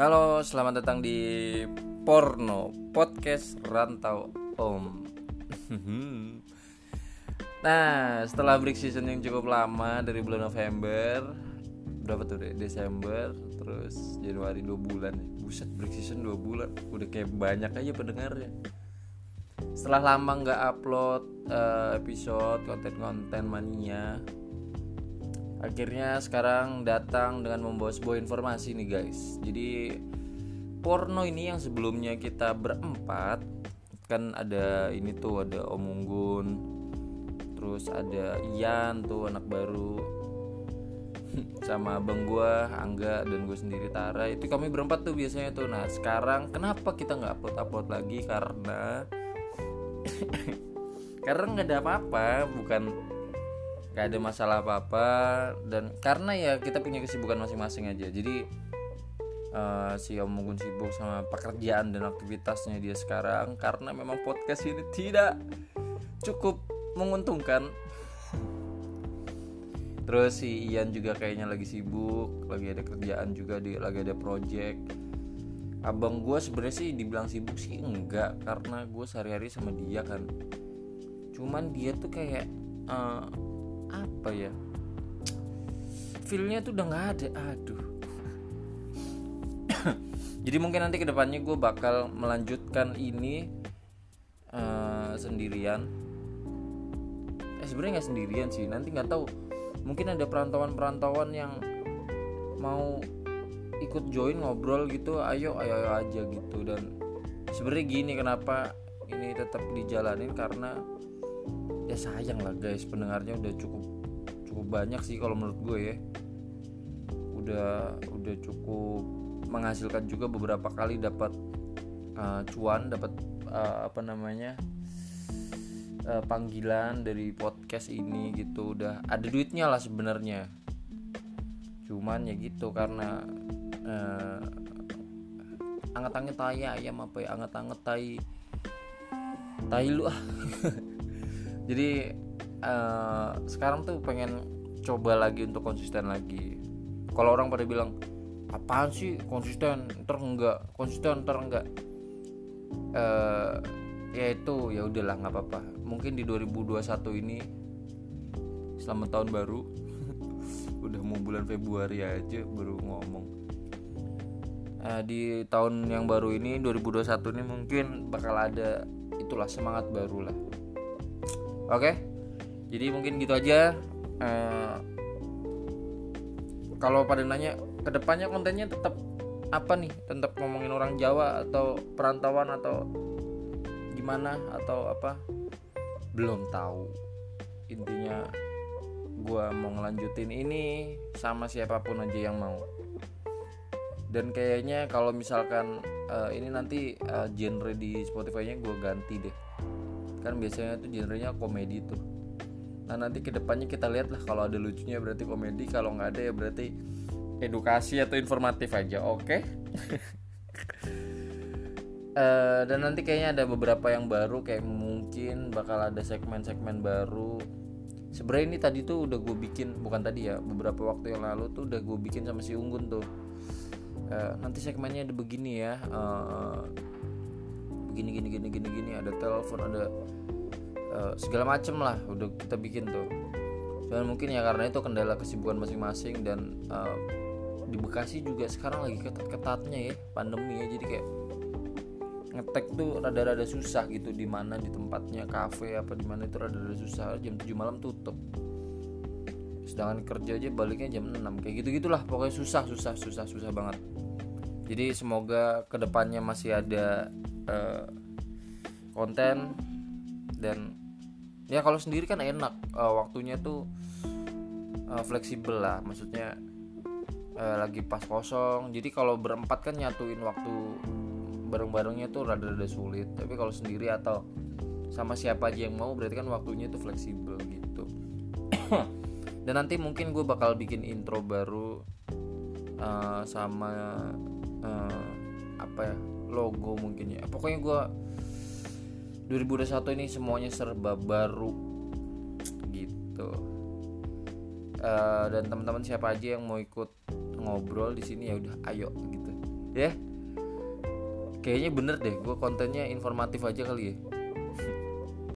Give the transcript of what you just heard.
Halo, selamat datang di Porno Podcast Rantau Om. nah, setelah break season yang cukup lama dari bulan November, berapa tuh deh? Desember, terus Januari dua bulan. Buset, break season dua bulan, udah kayak banyak aja pendengarnya. Setelah lama nggak upload uh, episode konten-konten mania, akhirnya sekarang datang dengan membawa sebuah informasi nih guys. Jadi porno ini yang sebelumnya kita berempat kan ada ini tuh ada Om Unggun terus ada Ian tuh anak baru sama abang gua Angga dan gue sendiri Tara. Itu kami berempat tuh biasanya tuh. Nah sekarang kenapa kita nggak upload upload lagi? Karena karena nggak ada apa-apa bukan gak ada masalah apa-apa dan karena ya kita punya kesibukan masing-masing aja. Jadi uh, si Om Mugun sibuk sama pekerjaan dan aktivitasnya dia sekarang karena memang podcast ini tidak cukup menguntungkan. Terus si Ian juga kayaknya lagi sibuk lagi ada kerjaan juga di lagi ada project. Abang gue sebenarnya sih dibilang sibuk sih enggak karena gue sehari-hari sama dia kan. Cuman dia tuh kayak uh, apa ya? Feelnya tuh udah nggak ada aduh. Jadi mungkin nanti ke depannya gue bakal melanjutkan ini uh, sendirian. Eh sebenarnya nggak sendirian sih nanti nggak tahu. Mungkin ada perantauan-perantauan yang mau ikut join ngobrol gitu ayo ayo, ayo aja gitu. Dan sebenarnya gini kenapa ini tetap dijalanin? Karena ya sayang lah guys pendengarnya udah cukup cukup banyak sih kalau menurut gue ya. Udah udah cukup menghasilkan juga beberapa kali dapat uh, cuan dapat uh, apa namanya uh, panggilan dari podcast ini gitu. Udah ada duitnya lah sebenarnya. Cuman ya gitu karena uh, anget-anget tai ayam apa ya anget-anget tai tai lu ah jadi uh, sekarang tuh pengen coba lagi untuk konsisten lagi. Kalau orang pada bilang apaan sih konsisten? Ntar enggak konsisten ntar enggak. Uh, ya itu ya udahlah nggak apa-apa. Mungkin di 2021 ini selamat tahun baru. Udah mau bulan Februari aja baru ngomong. Uh, di tahun yang baru ini 2021 ini mungkin bakal ada itulah semangat baru lah oke? Jadi mungkin gitu aja uh, kalau pada nanya ke depannya kontennya tetap apa nih? Tetap ngomongin orang Jawa atau perantauan atau gimana atau apa? Belum tahu. Intinya gue mau ngelanjutin ini sama siapa pun aja yang mau. Dan kayaknya kalau misalkan uh, ini nanti uh, genre di Spotify-nya gue ganti deh kan biasanya tuh genrenya komedi tuh. Nah nanti ke depannya kita lihat lah kalau ada lucunya berarti komedi kalau nggak ada ya berarti edukasi atau informatif aja oke? Okay? uh, eh, dan nanti kayaknya ada beberapa yang baru kayak mungkin bakal ada segmen-segmen baru. Sebenarnya ini tadi tuh udah gue bikin bukan tadi ya beberapa waktu yang lalu tuh udah gue bikin sama si Unggun tuh. Uh, nanti segmennya ada begini ya uh, begini gini gini gini gini ada telepon ada uh, segala macem lah udah kita bikin tuh. Cuman mungkin ya karena itu kendala kesibukan masing-masing dan uh, di Bekasi juga sekarang lagi ketat-ketatnya ya pandemi ya jadi kayak ngetek tuh rada-rada susah gitu di mana di tempatnya kafe apa di mana itu rada-rada susah jam 7 malam tutup. Sedangkan kerja aja baliknya jam 6 kayak gitu gitulah pokoknya susah susah susah susah banget. Jadi semoga ke depannya masih ada uh, konten dan ya kalau sendiri kan enak uh, waktunya tuh uh, fleksibel lah. Maksudnya uh, lagi pas kosong. Jadi kalau berempat kan nyatuin waktu bareng-barengnya tuh rada-rada sulit. Tapi kalau sendiri atau sama siapa aja yang mau berarti kan waktunya tuh fleksibel gitu. Dan nanti mungkin gue bakal bikin intro baru uh, sama apa ya logo mungkin ya. Pokoknya gue 2021 ini semuanya serba baru gitu. Uh, dan teman-teman siapa aja yang mau ikut ngobrol di sini ya udah ayo gitu. Ya? Kayaknya bener deh gue kontennya informatif aja kali ya